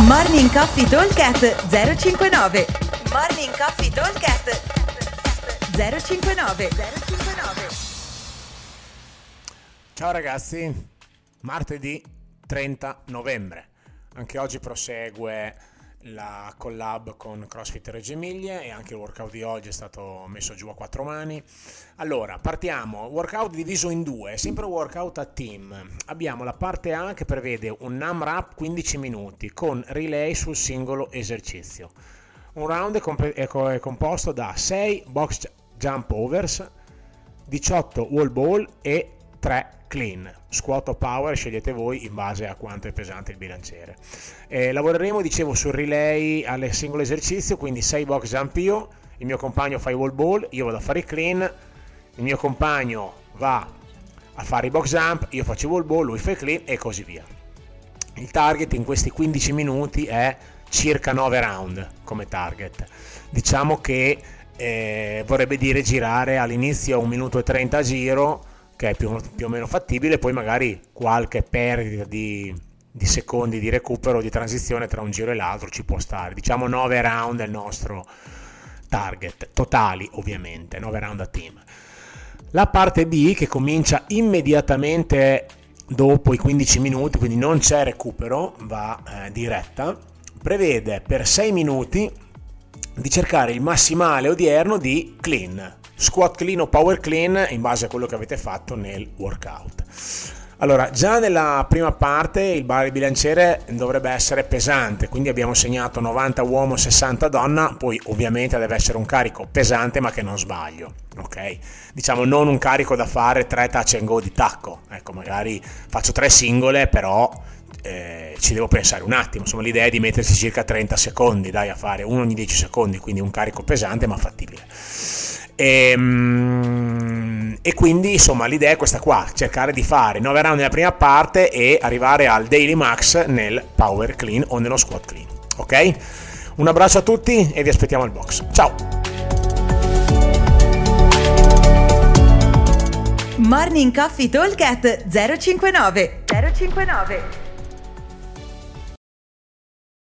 Morning Coffee Talkcast 059 Morning Coffee Talkcast 059 059 Ciao ragazzi, martedì 30 novembre. Anche oggi prosegue la collab con CrossFit Reggio Emilia e anche il workout di oggi è stato messo giù a quattro mani. Allora, partiamo. Workout diviso in due, sempre workout a team. Abbiamo la parte A che prevede un NAMRAP 15 minuti con relay sul singolo esercizio. Un round è, comp- è, co- è composto da 6 box jump overs, 18 wall ball e 3 clean, squat o power, scegliete voi in base a quanto è pesante il bilanciere. Eh, lavoreremo, dicevo, sul relay al singolo esercizio, quindi 6 box jump io, il mio compagno fa i wall ball, io vado a fare i clean, il mio compagno va a fare i box jump, io faccio i wall ball, lui fa i clean e così via. Il target in questi 15 minuti è circa 9 round come target. Diciamo che eh, vorrebbe dire girare all'inizio 1 minuto e 30 a giro, che è più, più o meno fattibile, poi magari qualche perdita di, di, secondi di recupero, di transizione tra un giro e l'altro ci può stare. Diciamo 9 round è il nostro target, totali ovviamente, 9 round a team. La parte B che comincia immediatamente dopo i 15 minuti, quindi non c'è recupero, va eh, diretta, prevede per 6 minuti di cercare il massimale odierno di clean, squat clean o power clean in base a quello che avete fatto nel workout. Allora, già nella prima parte il bar bilanciere dovrebbe essere pesante, quindi abbiamo segnato 90 uomo, 60 donna, poi ovviamente deve essere un carico pesante ma che non sbaglio, ok? Diciamo non un carico da fare 3 touch and go di tacco, ecco magari faccio 3 singole però eh, ci devo pensare un attimo, insomma l'idea è di mettersi circa 30 secondi, dai a fare uno ogni 10 secondi, quindi un carico pesante ma fattibile. E, ehm, e, quindi insomma l'idea è questa qua, cercare di fare 9 round nella prima parte e arrivare al daily max nel power clean o nello squat clean. Ok? Un abbraccio a tutti e vi aspettiamo al box. Ciao! Morning Coffee Talk 059 059